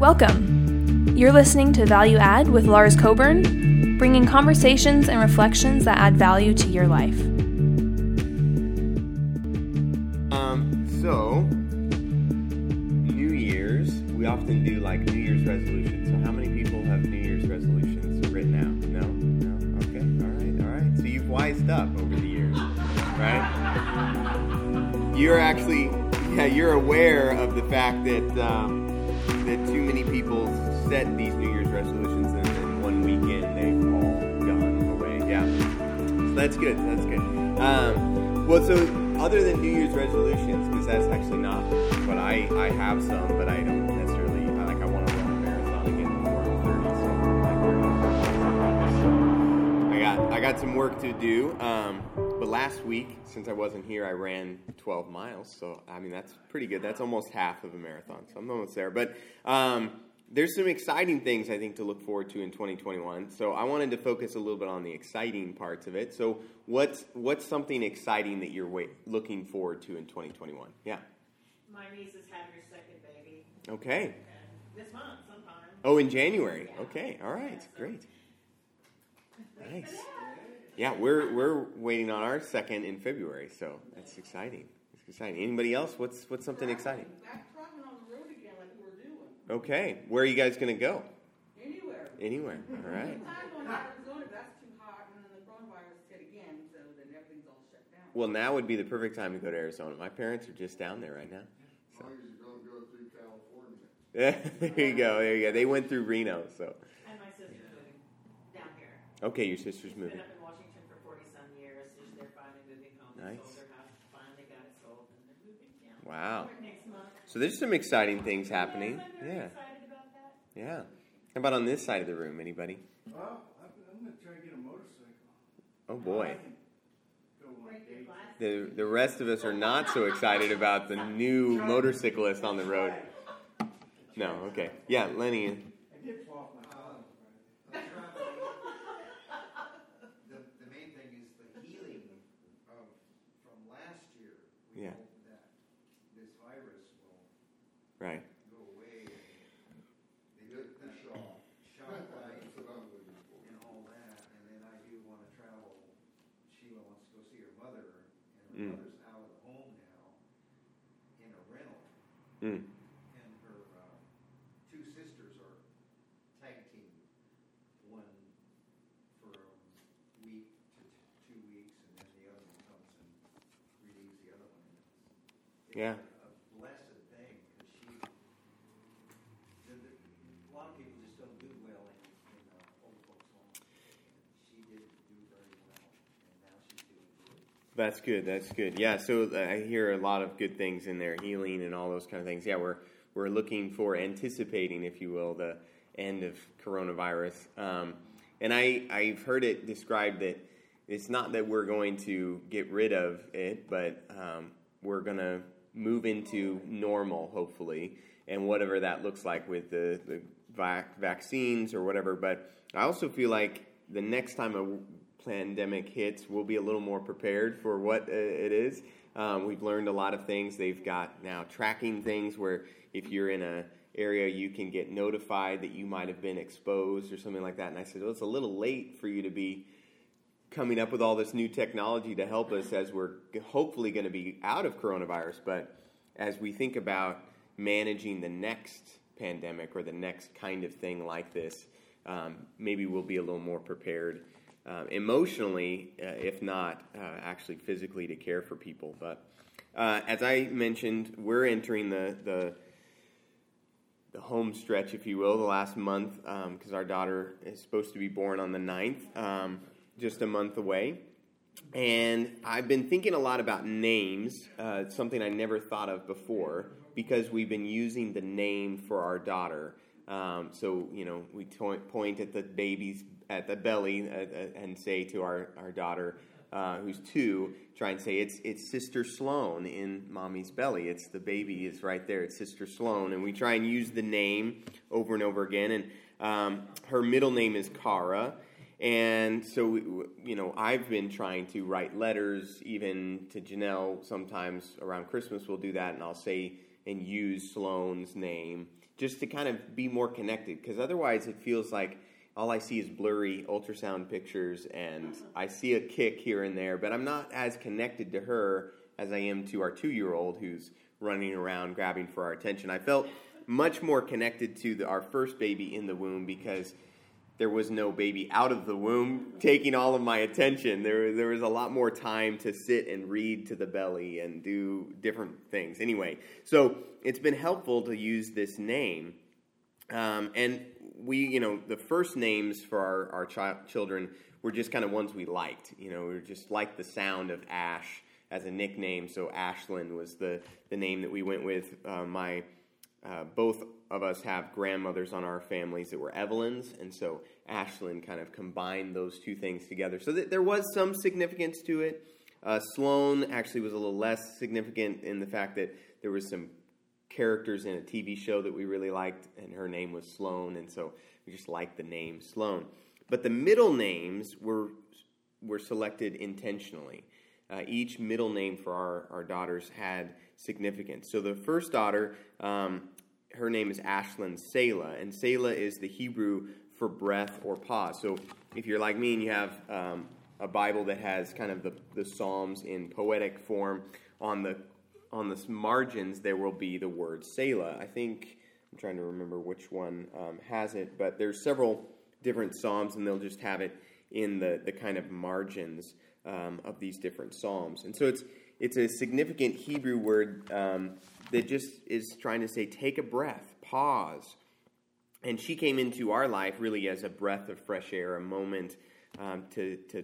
Welcome. You're listening to Value Add with Lars Coburn, bringing conversations and reflections that add value to your life. Um, so New Year's, we often do like New Year's resolutions. So how many people have New Year's resolutions written out? No? No? Okay. All right. All right. So you've wised up over the years, right? You're actually, yeah, you're aware of the fact that um, that too many people set these New Year's resolutions and then one weekend they've all gone away. Yeah. So that's good. That's good. Um, well, so other than New Year's resolutions, because that's actually not what I I have some, but I don't necessarily I like I want to run a marathon again before I'm 30. So I got I got some work to do. Um, last week, since I wasn't here, I ran 12 miles. So I mean that's pretty good. That's almost half of a marathon. So I'm almost there. But um, there's some exciting things I think to look forward to in 2021. So I wanted to focus a little bit on the exciting parts of it. So what's what's something exciting that you're wait, looking forward to in 2021? Yeah. My niece is having her second baby Okay. this month sometime. Oh, in January. Okay. All right. Great. Nice. Yeah, we're we're waiting on our second in February, so that's exciting. It's exciting. Anybody else? What's what's something exciting? Back driving on the road again like we were doing. Okay. Where are you guys going to go? Anywhere. Anywhere. All right. Time going to Arizona, that's too hot, and then the coronavirus hit again, so then everything's all shut down. Well, now would be the perfect time to go to Arizona. My parents are just down there right now. As as you don't go through California. there you go. There you go. They went through Reno, so And my sister's moving down here. okay. Your sister's moving. been up in Washington for 40 some years. so They're finally moving home. They Nice. sold their house, finally got it sold, and they're moving down. Wow. Next month. So there's some exciting things happening. Yes, Yeah. excited about that. Yeah. How about on this side of the room? Anybody? Well, I'm, I'm gonna try to get a motorcycle. Oh boy. Go one Break your day. glass. The the rest of us are not so excited about the new motorcyclist on the road. No. Okay. Yeah, Lenny. I did fall off my bottom. The, the main thing is the healing of, from last year. We Yeah. hope that this virus will Right. go away. They did the shot, shot light That's what I'm looking for. and all that, and then I do wanna travel. Sheila wants to go see her mother, and her Mm. mother's out of the home now in a rental. Mm. And her, uh, two sisters are tag team, one for a week to t- two weeks, and then the other one comes and relieves the other one. It's Yeah. A blessed thing, because she, the, the, a lot of people just don't do well in, in, uh, old folks'. She did do very well, and now she's doing good. That's good. That's good. Yeah. So uh, I hear a lot of good things in there, healing and all those kind of things. Yeah, we're we're looking for anticipating, if you will, the end of coronavirus. Um, and I I've heard it described that it's not that we're going to get rid of it, but um, we're going to move into normal, hopefully, and whatever that looks like with the the vac- vaccines or whatever. But I also feel like the next time a pandemic hits, we'll be a little more prepared for what uh, it is. Um, we've learned a lot of things. They've got now tracking things where if you're in a area, you can get notified that you might have been exposed or something like that. And I said, well, it's a little late for you to be coming up with all this new technology to help us as we're hopefully going to be out of coronavirus. But as we think about managing the next pandemic or the next kind of thing like this, um, maybe we'll be a little more prepared um, emotionally, uh, if not uh, actually physically, to care for people. But uh, as I mentioned, we're entering the the the home stretch, if you will, the last month, because our daughter is supposed to be born on the 9th, um, just a month away. And I've been thinking a lot about names, uh, something I never thought of before, because we've been using the name for our daughter. Um, so, you know, we to- point at the baby's, at the belly, uh, uh, and say to our, our daughter, uh, who's two, try and say it's it's Sister Sloan in mommy's belly. It's the baby is right there. It's Sister Sloan, and we try and use the name over and over again. And um, her middle name is Cara, and so you know I've been trying to write letters even to Janelle. Sometimes around Christmas we'll do that, and I'll say and use Sloan's name just to kind of be more connected. Because otherwise, it feels like all I see is blurry ultrasound pictures, and I see a kick here and there, but I'm not as connected to her as I am to our two year old who's running around grabbing for our attention. I felt much more connected to the, our first baby in the womb because there was no baby out of the womb taking all of my attention. There, there was a lot more time to sit and read to the belly and do different things. Anyway, so it's been helpful to use this name. Um, and we, you know, the first names for our, our chi- children were just kind of ones we liked. You know, we just liked the sound of Ash as a nickname. So Ashlyn was the, the name that we went with. Uh, my uh, both of us have grandmothers on our families that were Evelyns, and so Ashlyn kind of combined those two things together. So th- there was some significance to it. Uh, Sloan actually was a little less significant in the fact that there was some characters in a TV show that we really liked, and her name was Sloan, and so we just liked the name Sloan. But the middle names were were selected intentionally. Uh, each middle name for our, our daughters had significance. So the first daughter, um, her name is Ashlyn Selah, and Selah is the Hebrew for breath or pause. So if you're like me and you have um, a Bible that has kind of the, the Psalms in poetic form, on the on the margins there will be the word Selah. I think I'm trying to remember which one um, has it, but there's several different Psalms, and they'll just have it in the, the kind of margins um, of these different Psalms. And so it's it's a significant Hebrew word um, that just is trying to say, take a breath, pause. And she came into our life really as a breath of fresh air, a moment um, to, to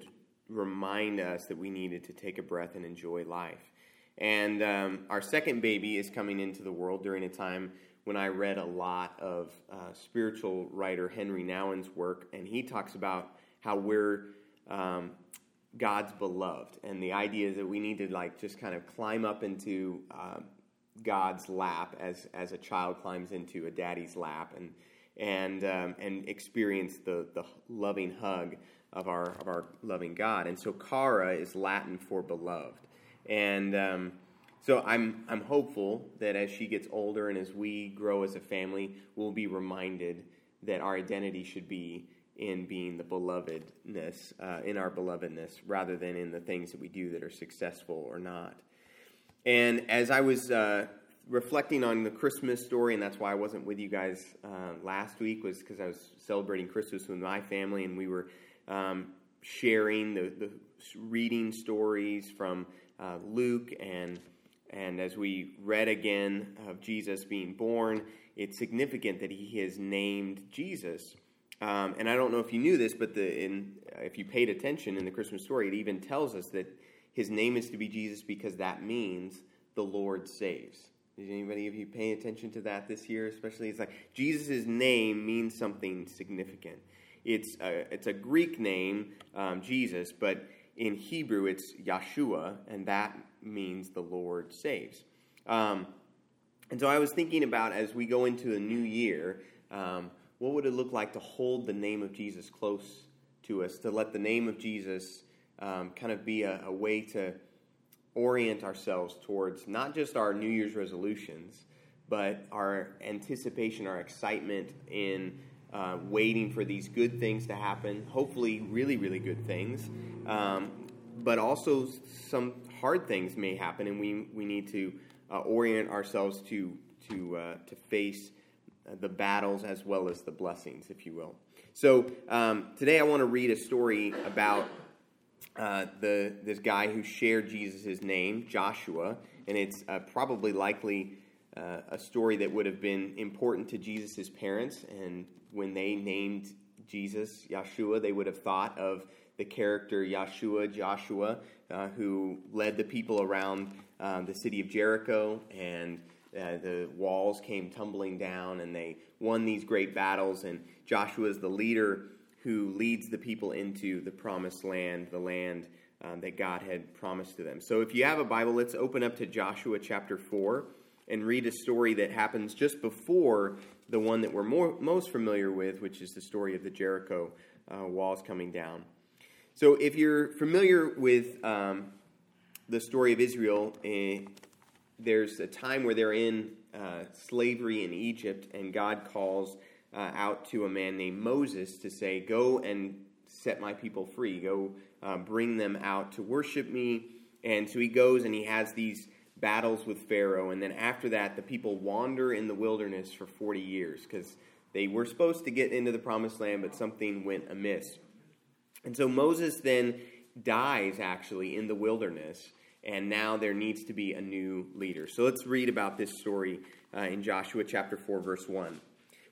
remind us that we needed to take a breath and enjoy life. And um, our second baby is coming into the world during a time when I read a lot of uh, spiritual writer Henri Nouwen's work, and he talks about how we're um, God's beloved, and the idea is that we need to like just kind of climb up into uh, God's lap as as a child climbs into a daddy's lap, and and um, and experience the the loving hug of our of our loving God. And so, Kara is Latin for beloved, and um, so I'm I'm hopeful that as she gets older and as we grow as a family, we'll be reminded that our identity should be in being the belovedness, uh, in our belovedness, rather than in the things that we do that are successful or not. And as I was uh, reflecting on the Christmas story, and that's why I wasn't with you guys uh, last week, was because I was celebrating Christmas with my family, and we were um, sharing the, the, reading stories from uh, Luke, and and as we read again of Jesus being born, it's significant that he has named Jesus. Um, and I don't know if you knew this, but the, in, if you paid attention in the Christmas story, it even tells us that his name is to be Jesus because that means the Lord saves. Did anybody of you pay attention to that this year? Especially, it's like Jesus' name means something significant. It's a, it's a Greek name, um, Jesus, but in Hebrew it's Yeshua, and that means the Lord saves. Um, and so I was thinking about as we go into a new year, um, what would it look like to hold the name of Jesus close to us, to let the name of Jesus um, kind of be a, a, way to orient ourselves towards not just our New Year's resolutions, but our anticipation, our excitement in uh, waiting for these good things to happen, hopefully, really, really good things. Um, but also, some hard things may happen, and we, we need to uh, orient ourselves to, to, uh, to face the battles as well as the blessings, if you will. So um, today I want to read a story about uh, the this guy who shared Jesus' name, Joshua, and it's uh, probably likely uh, a story that would have been important to Jesus' parents. And when they named Jesus Yeshua, they would have thought of the character Yeshua, Joshua, uh, who led the people around um, the city of Jericho and uh, the walls came tumbling down and they won these great battles. And Joshua is the leader who leads the people into the promised land, the land um, that God had promised to them. So if you have a Bible, let's open up to Joshua chapter 4 and read a story that happens just before the one that we're more, most familiar with, which is the story of the Jericho uh, walls coming down. So if you're familiar with um, the story of Israel, eh, there's a time where they're in uh, slavery in Egypt, and God calls uh, out to a man named Moses to say, Go and set my people free. Go uh, bring them out to worship me. And so he goes and he has these battles with Pharaoh. And then after that, the people wander in the wilderness for 40 years because they were supposed to get into the promised land, but something went amiss. And so Moses then dies actually in the wilderness, and now there needs to be a new leader. So let's read about this story uh, in Joshua chapter 4, verse 1.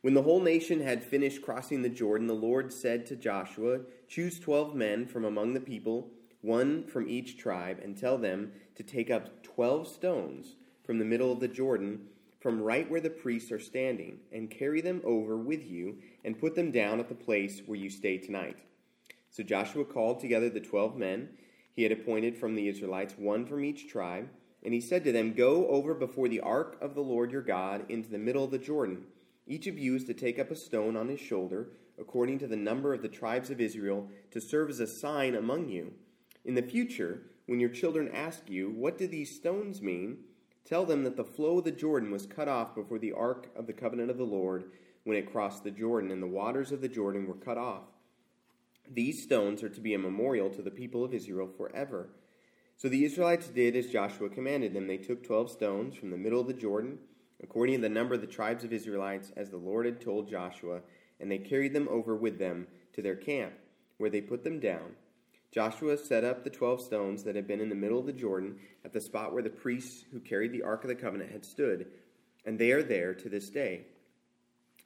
When the whole nation had finished crossing the Jordan, the Lord said to Joshua, Choose twelve men from among the people, one from each tribe, and tell them to take up twelve stones from the middle of the Jordan, from right where the priests are standing, and carry them over with you, and put them down at the place where you stay tonight. So Joshua called together the twelve men he had appointed from the Israelites, one from each tribe, and he said to them, Go over before the ark of the Lord your God into the middle of the Jordan. Each of you is to take up a stone on his shoulder, according to the number of the tribes of Israel, to serve as a sign among you. In the future, when your children ask you, What do these stones mean? Tell them that the flow of the Jordan was cut off before the ark of the covenant of the Lord when it crossed the Jordan, and the waters of the Jordan were cut off. These stones are to be a memorial to the people of Israel forever. So the Israelites did as Joshua commanded them. They took twelve stones from the middle of the Jordan, according to the number of the tribes of Israelites, as the Lord had told Joshua, and they carried them over with them to their camp, where they put them down. Joshua set up the twelve stones that had been in the middle of the Jordan at the spot where the priests who carried the Ark of the Covenant had stood, and they are there to this day.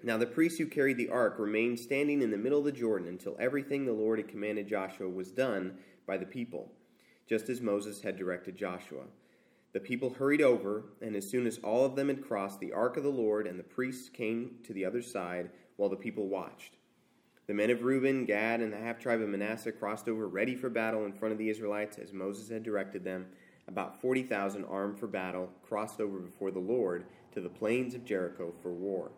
Now the priests who carried the ark remained standing in the middle of the Jordan until everything the Lord had commanded Joshua was done by the people, just as Moses had directed Joshua. The people hurried over, and as soon as all of them had crossed, the ark of the Lord and the priests came to the other side while the people watched. The men of Reuben, Gad, and the half tribe of Manasseh crossed over ready for battle in front of the Israelites as Moses had directed them. About 40,000 armed for battle crossed over before the Lord to the plains of Jericho for war.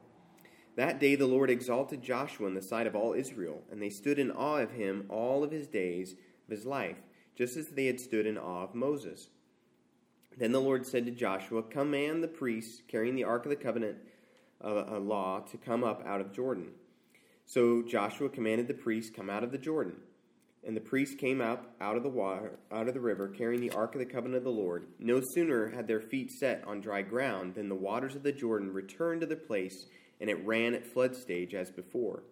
That day the Lord exalted Joshua in the sight of all Israel, and they stood in awe of him all of his days of his life, just as they had stood in awe of Moses. Then the Lord said to Joshua, Command the priests carrying the Ark of the Covenant uh, law to come up out of Jordan. So Joshua commanded the priests come out of the Jordan. And the priests came up out of the water, out of the river, carrying the ark of the covenant of the Lord. No sooner had their feet set on dry ground than the waters of the Jordan returned to the place and it ran at flood stage as before.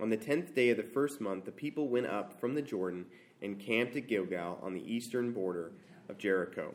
On the tenth day of the first month, the people went up from the Jordan and camped at Gilgal on the eastern border of Jericho.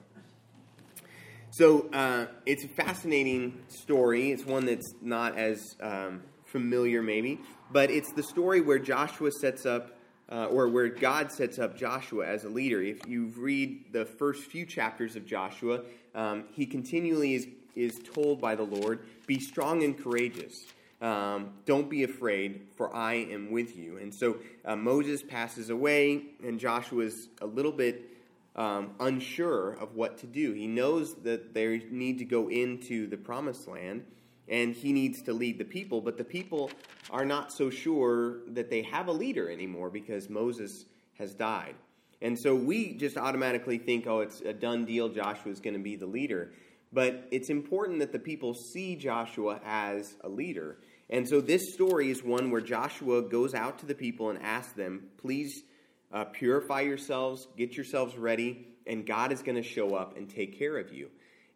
So uh, it's a fascinating story. It's one that's not as um, familiar, maybe, but it's the story where Joshua sets up, uh, or where God sets up Joshua as a leader. If you read the first few chapters of Joshua, um, he continually is is told by the Lord, Be strong and courageous. Um, don't be afraid, for I am with you. And so uh, Moses passes away, and Joshua is a little bit um, unsure of what to do. He knows that they need to go into the promised land, and he needs to lead the people, but the people are not so sure that they have a leader anymore because Moses has died. And so we just automatically think, oh, it's a done deal. Joshua is going to be the leader. But it's important that the people see Joshua as a leader. And so this story is one where Joshua goes out to the people and asks them, please uh, purify yourselves, get yourselves ready, and God is going to show up and take care of you.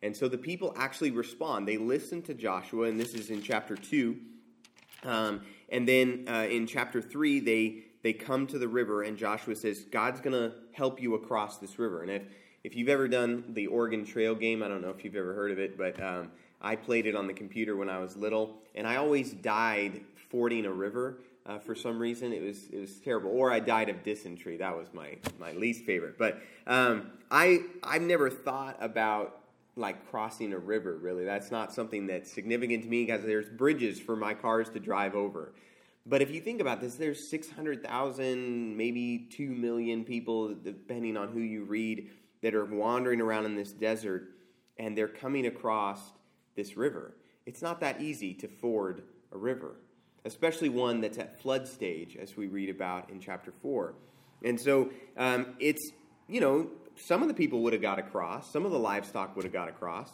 And so the people actually respond. They listen to Joshua, and this is in chapter 2. Um, and then uh, in chapter 3, they, they come to the river, and Joshua says, God's going to help you across this river. And if if you've ever done the Oregon Trail game, I don't know if you've ever heard of it, but um, I played it on the computer when I was little, and I always died fording a river. Uh, for some reason, it was it was terrible. Or I died of dysentery. That was my my least favorite. But um, I I've never thought about like crossing a river. Really, that's not something that's significant to me because there's bridges for my cars to drive over. But if you think about this, there's 600,000, maybe 2 million people, depending on who you read, that are wandering around in this desert and they're coming across this river. It's not that easy to ford a river, especially one that's at flood stage, as we read about in chapter 4. And so um, it's, you know, some of the people would have got across, some of the livestock would have got across.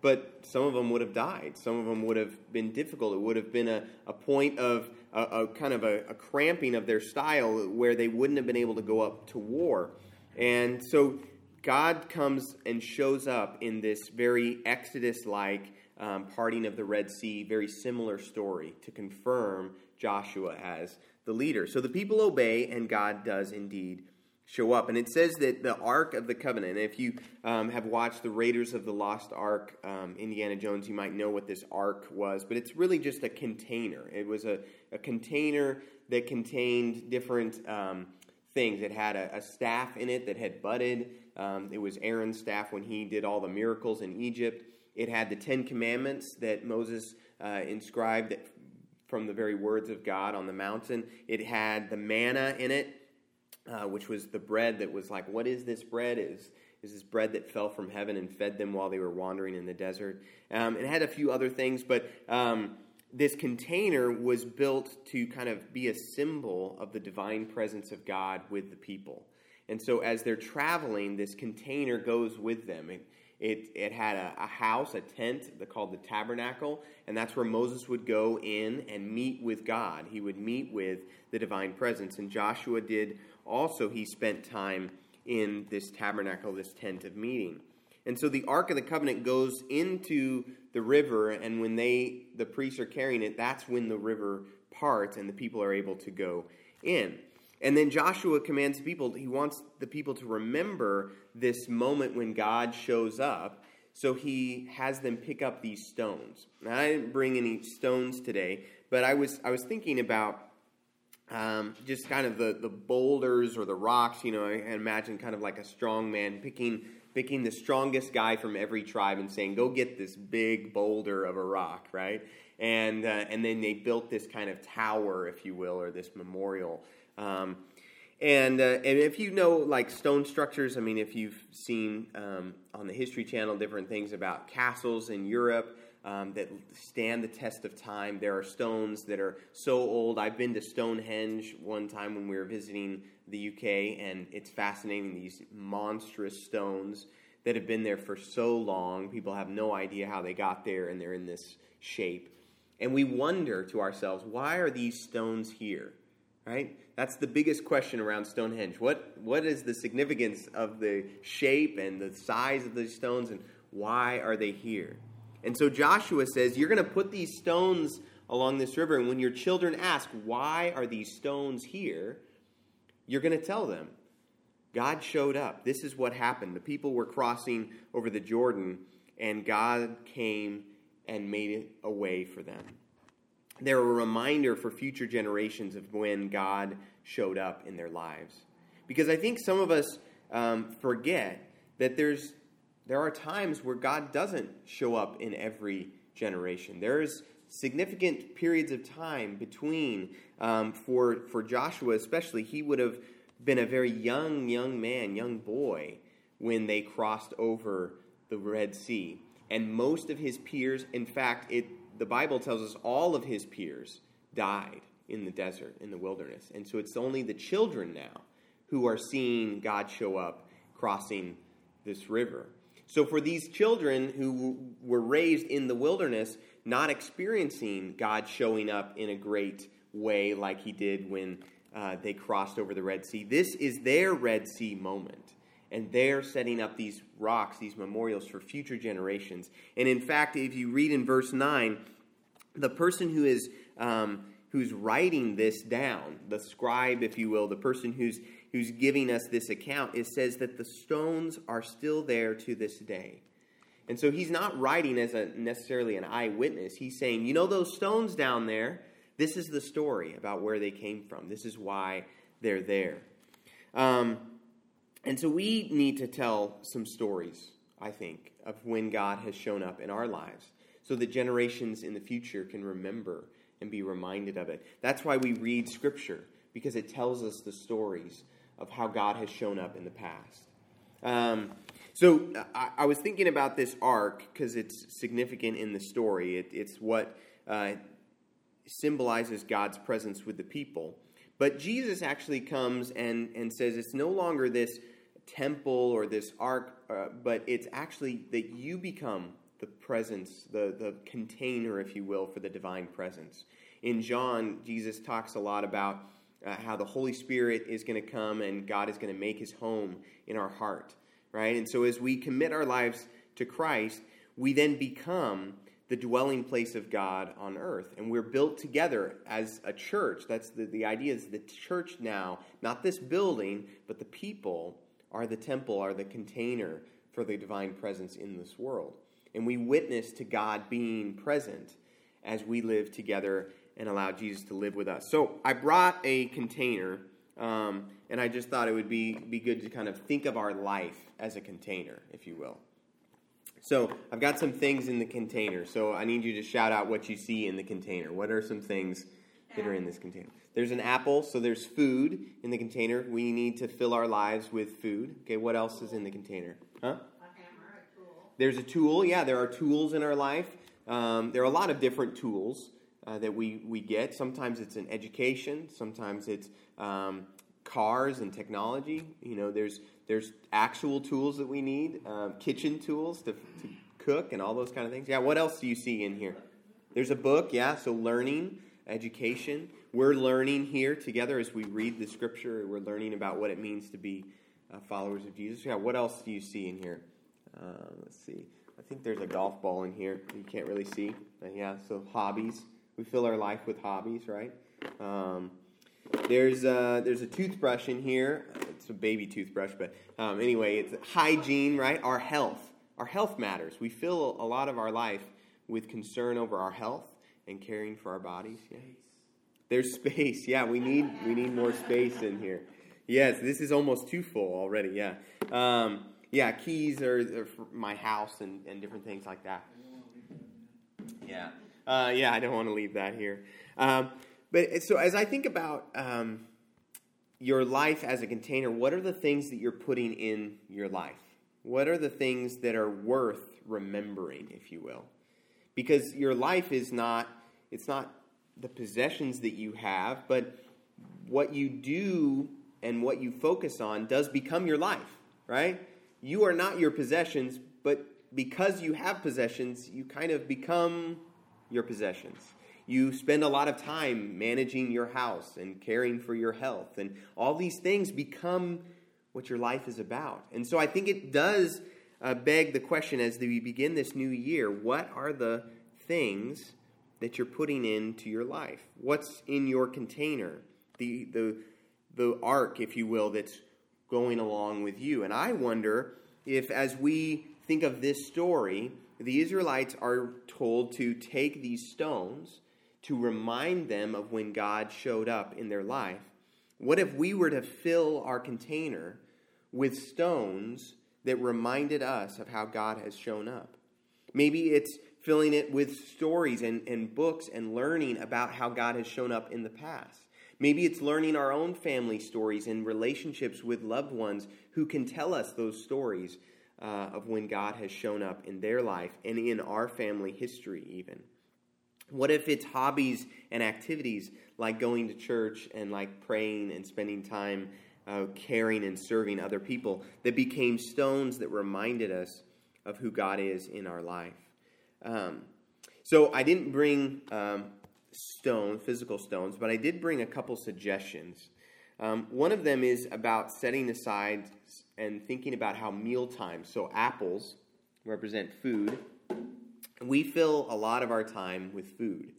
but some of them would have died. Some of them would have been difficult. It would have been a, a point of a, a kind of a, a cramping of their style where they wouldn't have been able to go up to war. And so God comes and shows up in this very Exodus like um, parting of the Red Sea, very similar story to confirm Joshua as the leader. So the people obey, and God does indeed show up. And it says that the Ark of the Covenant, if you um, have watched the Raiders of the Lost Ark, um, Indiana Jones, you might know what this Ark was, but it's really just a container. It was a, a container that contained different um, things. It had a, a, staff in it that had budded. Um, it was Aaron's staff when he did all the miracles in Egypt. It had the Ten Commandments that Moses uh, inscribed from the very words of God on the mountain. It had the manna in it, uh, which was the bread that was like, what is this bread? Is is this bread that fell from heaven and fed them while they were wandering in the desert? Um, it had a few other things, but um, this container was built to kind of be a symbol of the divine presence of God with the people. And so as they're traveling, this container goes with them. It, it, it had a, a house, a tent called the tabernacle, and that's where Moses would go in and meet with God. He would meet with the divine presence. And Joshua did also, he spent time in this tabernacle, this tent of meeting. And so the Ark of the Covenant goes into the river, and when they the priests are carrying it, that's when the river parts and the people are able to go in. And then Joshua commands the people, he wants the people to remember this moment when God shows up. So he has them pick up these stones. Now, I didn't bring any stones today, but I was, I was thinking about um, just kind of the, the boulders or the rocks. You know, I imagine kind of like a strong man picking, picking the strongest guy from every tribe and saying, go get this big boulder of a rock, right? And, uh, and then they built this kind of tower, if you will, or this memorial. Um, and, uh, and if you know like stone structures, I mean, if you've seen um, on the History Channel different things about castles in Europe um, that stand the test of time, there are stones that are so old. I've been to Stonehenge one time when we were visiting the UK, and it's fascinating these monstrous stones that have been there for so long. People have no idea how they got there, and they're in this shape. And we wonder to ourselves, why are these stones here? Right? That's the biggest question around Stonehenge. What, what is the significance of the shape and the size of these stones, and why are they here? And so Joshua says, You're going to put these stones along this river, and when your children ask, Why are these stones here? you're going to tell them, God showed up. This is what happened. The people were crossing over the Jordan, and God came and made it a way for them they're a reminder for future generations of when God showed up in their lives. Because I think some of us um, forget that there's there are times where God doesn't show up in every generation. There's significant periods of time between um, for for Joshua especially. He would have been a very young young man, young boy when they crossed over the Red Sea, and most of his peers, in fact, it the Bible tells us all of his peers died in the desert, in the wilderness. And so it's only the children now who are seeing God show up crossing this river. So for these children who were raised in the wilderness, not experiencing God showing up in a great way like he did when uh, they crossed over the Red Sea, this is their Red Sea moment and they're setting up these rocks, these memorials for future generations. And in fact, if you read in verse 9, the person who is um, who's writing this down, the scribe, if you will, the person who's who's giving us this account, it says that the stones are still there to this day. And so he's not writing as a necessarily an eyewitness. He's saying, you know those stones down there? This is the story about where they came from. This is why they're there. Um, and so we need to tell some stories, I think, of when God has shown up in our lives so that generations in the future can remember and be reminded of it. That's why we read Scripture, because it tells us the stories of how God has shown up in the past. Um, so I, I, was thinking about this ark because it's significant in the story. It, it's what uh, symbolizes God's presence with the people. But Jesus actually comes and, and says it's no longer this temple or this ark, uh, but it's actually that you become the presence, the, the container, if you will, for the divine presence. In John, Jesus talks a lot about uh, how the Holy Spirit is going to come and God is going to make his home in our heart, right? And so as we commit our lives to Christ, we then become the dwelling place of God on earth. And we're built together as a church. That's the, the idea is the church now, not this building, but the people are the temple, are the container for the divine presence in this world. And we witness to God being present as we live together and allow Jesus to live with us. So I brought a container, um, and I just thought it would be, be good to kind of think of our life as a container, if you will. So I've got some things in the container. So I need you to shout out what you see in the container. What are some things that are in this container? There's an apple, so there's food in the container. We need to fill our lives with food. Okay, what else is in the container? Huh? A hammer, a tool. There's a tool. Yeah, there are tools in our life. Um, there are a lot of different tools uh, that we, we get. Sometimes it's an education. Sometimes it's um, cars and technology. You know, there's there's actual tools that we need, um, kitchen tools to, to cook and all those kind of things. Yeah. What else do you see in here? There's a book. Yeah. So learning, education. We're learning here together as we read the scripture. We're learning about what it means to be uh, followers of Jesus. Yeah. What else do you see in here? Uh, let's see. I think there's a golf ball in here. You can't really see. But yeah. So hobbies. We fill our life with hobbies, right? Um, there's a, there's a toothbrush in here. It's a baby toothbrush, but um, anyway, it's hygiene, right? Our health. Our health matters. We fill a lot of our life with concern over our health and caring for our bodies. Yeah. There's space. Yeah, we need we need more space in here. Yes, this is almost too full already. Yeah. Um, yeah, keys are, are for my house and, and different things like that. Yeah. Uh, yeah, I don't want to leave that here. Um, but so as I think about um, your life as a container, what are the things that you're putting in your life? What are the things that are worth remembering, if you will? Because your life is not it's not the possessions that you have, but what you do and what you focus on does become your life, right? You are not your possessions, but because you have possessions, you kind of become your possessions. You spend a lot of time managing your house and caring for your health, and all these things become what your life is about. And so I think it does uh, beg the question as we begin this new year what are the things that you're putting into your life? What's in your container? The, the, the ark, if you will, that's going along with you. And I wonder if, as we think of this story, the Israelites are told to take these stones to remind them of when God showed up in their life. What if we were to fill our container with stones that reminded us of how God has shown up? Maybe it's filling it with stories and, and books and learning about how God has shown up in the past. Maybe it's learning our own family stories and relationships with loved ones who can tell us those stories uh, of when God has shown up in their life and in our family history, even. What if it's hobbies and activities like going to church and like praying and spending time uh, caring and serving other people that became stones that reminded us of who God is in our life? Um, so I didn't bring um, stone, physical stones, but I did bring a couple suggestions. Um, one of them is about setting aside and thinking about how meal times, so apples represent food, we fill a lot of our time with food.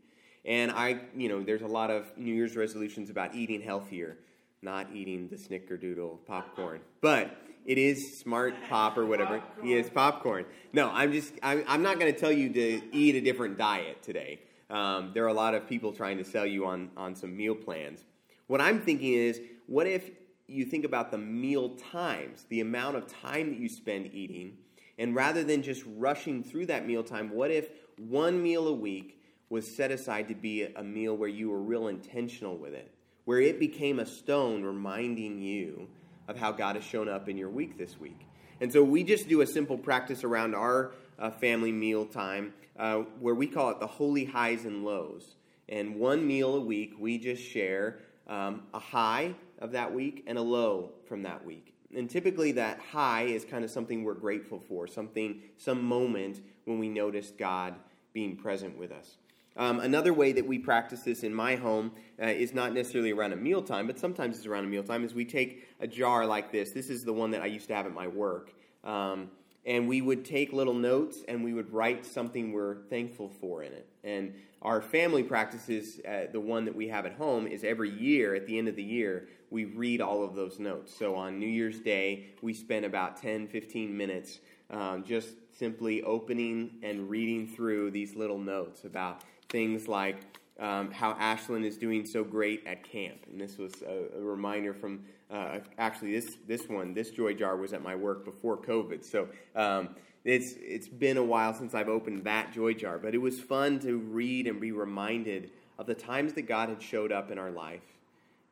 And I, you know, there's a lot of New Year's resolutions about eating healthier, not eating the snickerdoodle popcorn. But it is smart pop or whatever. Yes, popcorn. No, I'm just, I'm not going to tell you to eat a different diet today. Um, there are a lot of people trying to sell you on, on some meal plans. What I'm thinking is, what if you think about the meal times, the amount of time that you spend eating, and rather than just rushing through that mealtime, what if one meal a week was set aside to be a meal where you were real intentional with it, where it became a stone reminding you of how God has shown up in your week this week? And so we just do a simple practice around our uh, family meal time uh, where we call it the holy highs and lows. And one meal a week, we just share um, a high of that week and a low from that week. And typically, that high is kind of something we're grateful for, something, some moment when we noticed God being present with us. Um, another way that we practice this in my home uh, is not necessarily around a mealtime, but sometimes it's around a mealtime. Is we take a jar like this. This is the one that I used to have at my work, um, and we would take little notes and we would write something we're thankful for in it. And our family practices, uh, the one that we have at home, is every year at the end of the year we read all of those notes. So on New Year's Day, we spend about 10, 15 minutes um, just simply opening and reading through these little notes about things like um, how Ashlyn is doing so great at camp. And this was a, a reminder from uh, actually this this one. This joy jar was at my work before COVID, so. Um, it's, it's been a while since I've opened that joy jar, but it was fun to read and be reminded of the times that God had showed up in our life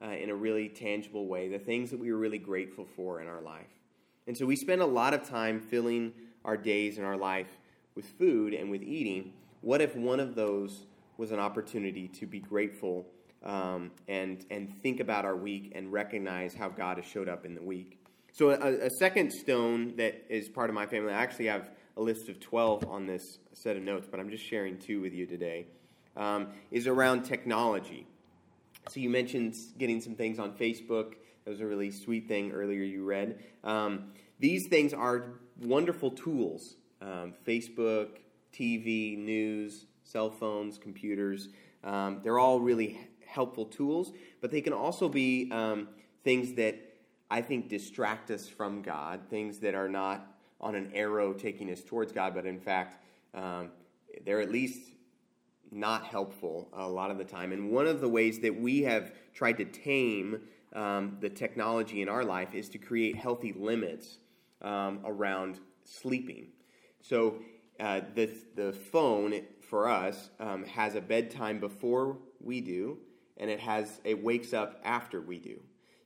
uh, in a really tangible way, the things that we were really grateful for in our life. And so we spend a lot of time filling our days and our life with food and with eating. What if one of those was an opportunity to be grateful um, and, and think about our week and recognize how God has showed up in the week? So, a, a, second stone that is part of my family, I actually have a list of 12 on this set of notes, but I'm just sharing two with you today, um, is around technology. So, you mentioned getting some things on Facebook. That was a really sweet thing earlier you read. Um, these things are wonderful tools um, Facebook, TV, news, cell phones, computers. Um, they're all really helpful tools, but they can also be um, things that I think, distract us from God, things that are not on an arrow taking us towards God, but in fact, um, they're at least not helpful a lot of the time. And one of the ways that we have tried to tame um, the technology in our life is to create healthy limits um, around sleeping. So uh, the, the phone for us um, has a bedtime before we do, and it has it wakes up after we do.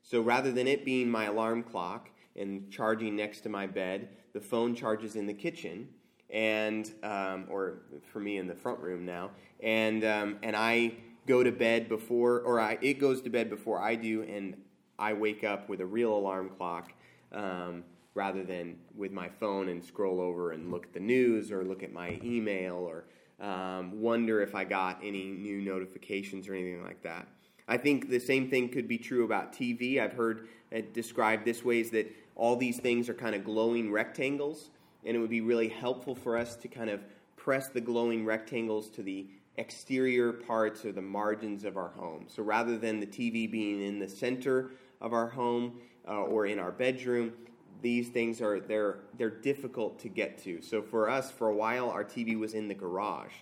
So rather than it being my alarm clock and charging next to my bed, the phone charges in the kitchen, and um, or for me in the front room now, and um, and I go to bed before, or I, it goes to bed before I do, and I wake up with a real alarm clock. Um, rather than with my phone and scroll over and look at the news or look at my email or um, wonder if I got any new notifications or anything like that. I think the same thing could be true about TV. I've heard it described this way is that all these things are kind of glowing rectangles, and it would be really helpful for us to kind of press the glowing rectangles to the exterior parts or the margins of our home. So rather than the TV being in the center of our home uh, or in our bedroom, these things are they're they're difficult to get to. So for us, for a while, our TV was in the garage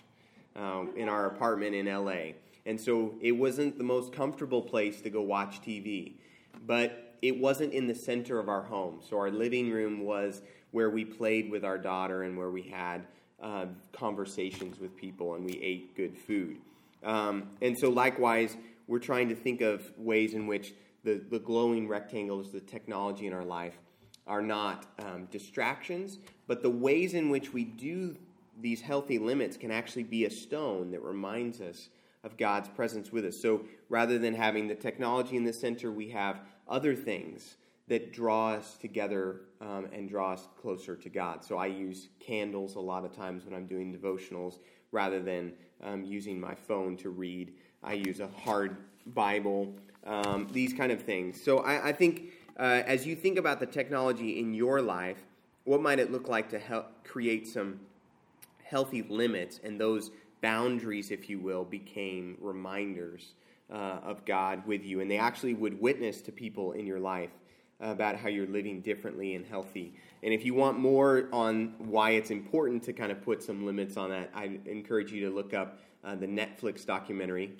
um, in our apartment in LA. And so it wasn't the most comfortable place to go watch TV. But it wasn't in the center of our home. So our living room was where we played with our daughter and where we had uh, conversations with people and we ate good food. Um, and so, likewise, we're trying to think of ways in which the, the glowing rectangles, the technology in our life, are not um, distractions, but the ways in which we do these healthy limits can actually be a stone that reminds us of God's presence with us. So rather than having the technology in the center, we have other things that draw us together um, and draw us closer to God. So I use candles a lot of times when I'm doing devotionals rather than um, using my phone to read. I use a hard Bible, um, these kind of things. So I, I think uh, as you think about the technology in your life, what might it look like to help create some healthy limits and those boundaries, if you will, became reminders uh, of God with you. And they actually would witness to people in your life about how you're living differently and healthy. And if you want more on why it's important to kind of put some limits on that, I encourage you to look up uh, the Netflix documentary,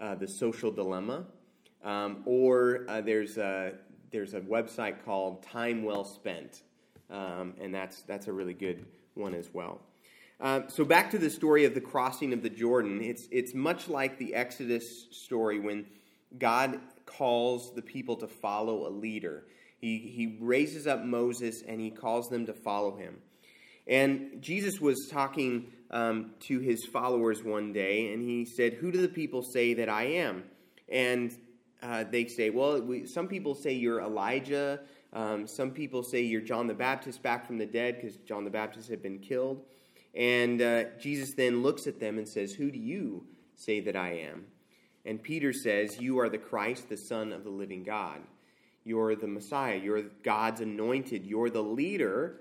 uh, The Social Dilemma. Um, or uh, there's, a, there's a website called Time Well Spent. Um, and that's, that's a really good one as well. Uh, so back to the story of the crossing of the Jordan. It's it's much like the Exodus story when God calls the people to follow a leader. He he raises up Moses and he calls them to follow him. And Jesus was talking um, to his followers one day, and he said, "Who do the people say that I am?" And uh, they say, "Well, we, some people say you're Elijah." Um, some people say you're John the Baptist back from the dead because John the Baptist had been killed. And uh, Jesus then looks at them and says, Who do you say that I am? And Peter says, You are the Christ, the Son of the living God. You're the Messiah. You're God's anointed. You're the leader,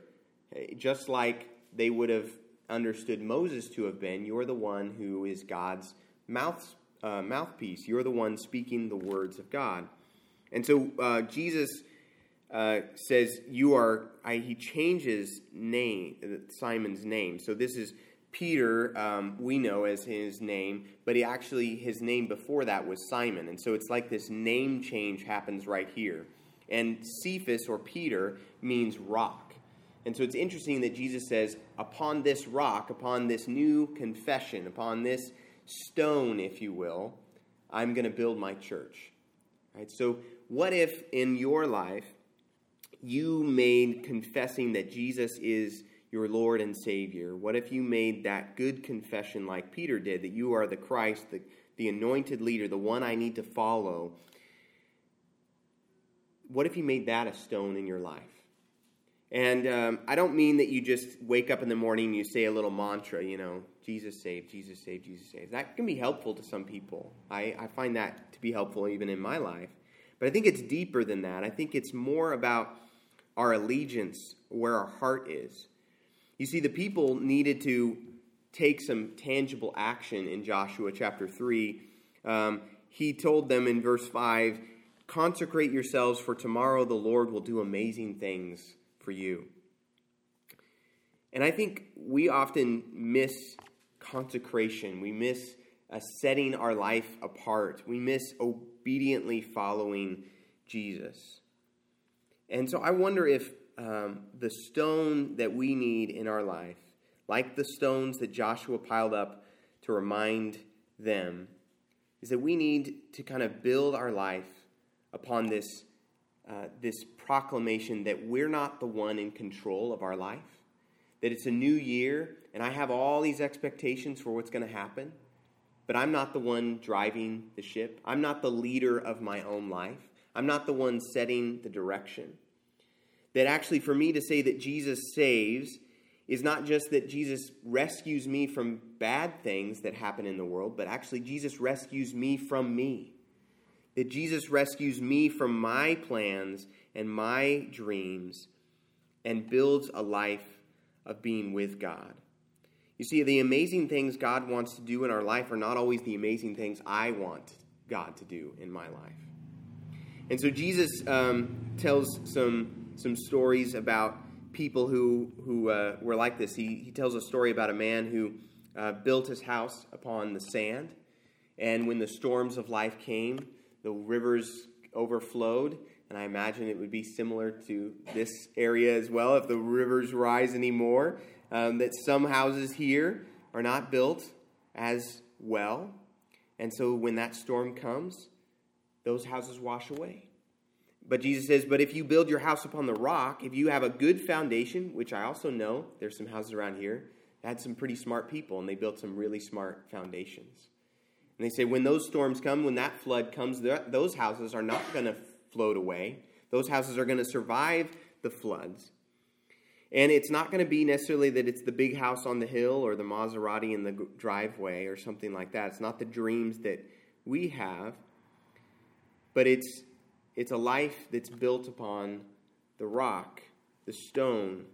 just like they would have understood Moses to have been. You're the one who is God's mouth, uh, mouthpiece. You're the one speaking the words of God. And so uh, Jesus uh, says, You are, I, he changes name, Simon's name. So this is Peter, um, we know as his name, but he actually, his name before that was Simon. And so it's like this name change happens right here. And Cephas or Peter means rock. And so it's interesting that Jesus says, upon this rock, upon this new confession, upon this stone, if you will, I'm going to build my church. Right? So, what if in your life you made confessing that Jesus is your Lord and Savior? What if you made that good confession like Peter did, that you are the Christ, the, the anointed leader, the one I need to follow? What if you made that a stone in your life? And um, I don't mean that you just wake up in the morning and you say a little mantra, you know, Jesus saved, Jesus saved, Jesus saved. That can be helpful to some people. I, I find that to be helpful even in my life. But I think it's deeper than that. I think it's more about our allegiance, where our heart is. You see, the people needed to take some tangible action in Joshua chapter 3. Um, he told them in verse 5 Consecrate yourselves, for tomorrow the Lord will do amazing things for you. And I think we often miss consecration. We miss uh, setting our life apart. We miss obediently following Jesus. And so I wonder if um, the stone that we need in our life, like the stones that Joshua piled up to remind them, is that we need to kind of build our life upon this, uh, this proclamation that we're not the one in control of our life, that it's a new year, and I have all these expectations for what's going to happen, but I'm not the one driving the ship. I'm not the leader of my own life. I'm not the one setting the direction. That actually, for me to say that Jesus saves is not just that Jesus rescues me from bad things that happen in the world, but actually, Jesus rescues me from me. That Jesus rescues me from my plans and my dreams and builds a life of being with God. You see, the amazing things God wants to do in our life are not always the amazing things I want God to do in my life. And so Jesus um, tells some some stories about people who, who uh, were like this. He, he tells a story about a man who uh, built his house upon the sand, and when the storms of life came, the rivers overflowed. And I imagine it would be similar to this area as well if the rivers rise anymore. Um, that some houses here are not built as well. And so when that storm comes, those houses wash away. But Jesus says, But if you build your house upon the rock, if you have a good foundation, which I also know there's some houses around here that had some pretty smart people, and they built some really smart foundations. And they say, when those storms come, when that flood comes, those houses are not going to float away. Those houses are going to survive the floods. And it's not going to be necessarily that it's the big house on the hill or the Maserati in the driveway or something like that. It's not the dreams that we have, but it's it's a life that's built upon the rock, the stone,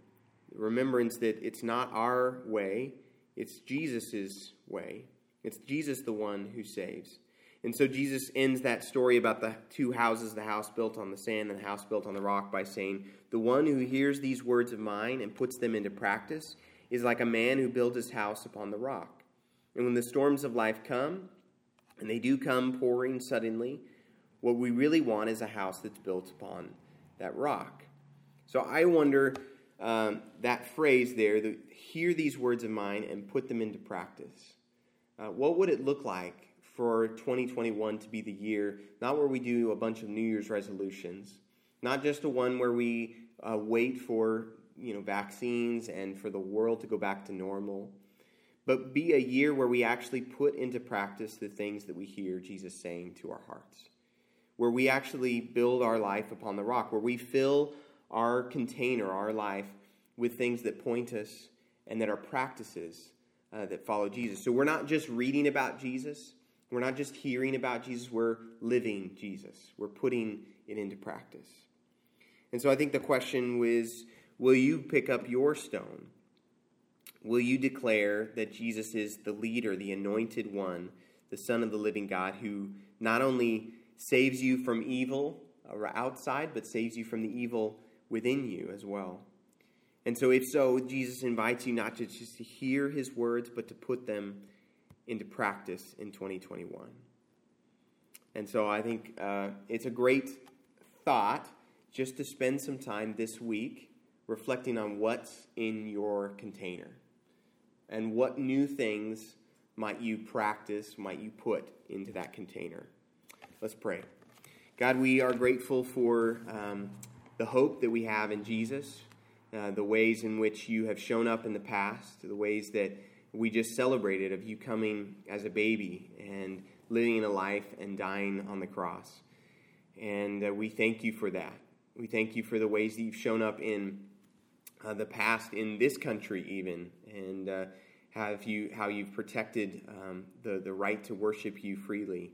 the remembrance that it's not our way, it's Jesus' way. It's Jesus the one who saves. And so Jesus ends that story about the two houses, the house built on the sand and the house built on the rock, by saying, The one who hears these words of mine and puts them into practice is like a man who builds his house upon the rock. And when the storms of life come, and they do come pouring suddenly, what we really want is a house that's built upon that rock. So I wonder um, that phrase there, the, hear these words of mine and put them into practice. Uh, what would it look like for 2021 to be the year, not where we do a bunch of New Year's resolutions, not just a one where we uh, wait for you know vaccines and for the world to go back to normal, but be a year where we actually put into practice the things that we hear Jesus saying to our hearts where we actually build our life upon the rock, where we fill our container, our life, with things that point us and that are practices uh, that follow Jesus. So we're not just reading about Jesus, we're not just hearing about Jesus, we're living Jesus. We're putting it into practice. And so I think the question was will you pick up your stone? Will you declare that Jesus is the leader, the anointed one, the Son of the living God, who not only saves you from evil or outside, but saves you from the evil within you as well? And so, if so, Jesus invites you not to just hear his words, but to put them into practice in 2021. And so, I think uh, it's a great thought just to spend some time this week reflecting on what's in your container and what new things might you practice, might you put into that container. Let's pray. God, we are grateful for um, the hope that we have in Jesus uh, the ways in which you have shown up in the past, the ways that we just celebrated of you coming as a baby and living a life and dying on the cross. And uh, we thank you for that. We thank you for the ways that you've shown up in uh, the past in this country, even, and uh, have you how you've protected um, the the right to worship you freely.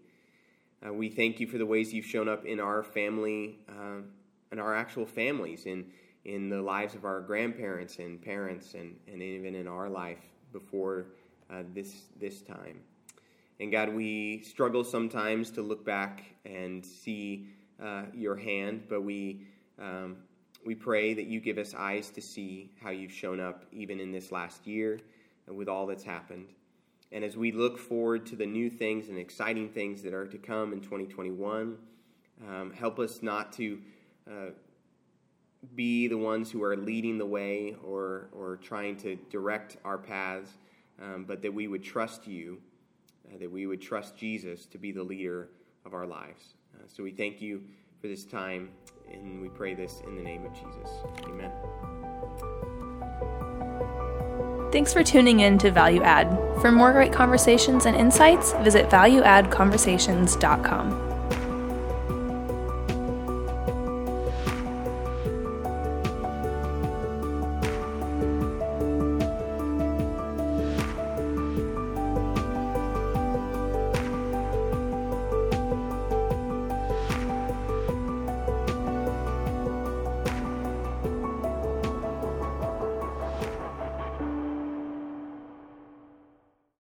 Uh, we thank you for the ways you've shown up in our family, uh, in our actual families, in in the lives of our grandparents and parents and, and even in our life before uh, this, this time. And God, we struggle sometimes to look back and see uh, your hand, but we, um, we pray that you give us eyes to see how you've shown up even in this last year and with all that's happened. And as we look forward to the new things and exciting things that are to come in 2021, um, help us not to uh, be the ones who are leading the way or, or trying to direct our paths, um, but that we would trust you, uh, that we would trust Jesus to be the leader of our lives. Uh, so we thank you for this time, and we pray this in the name of Jesus. Amen. Thanks for tuning in to Value Add. For more great conversations and insights, visit valueaddconversations.com.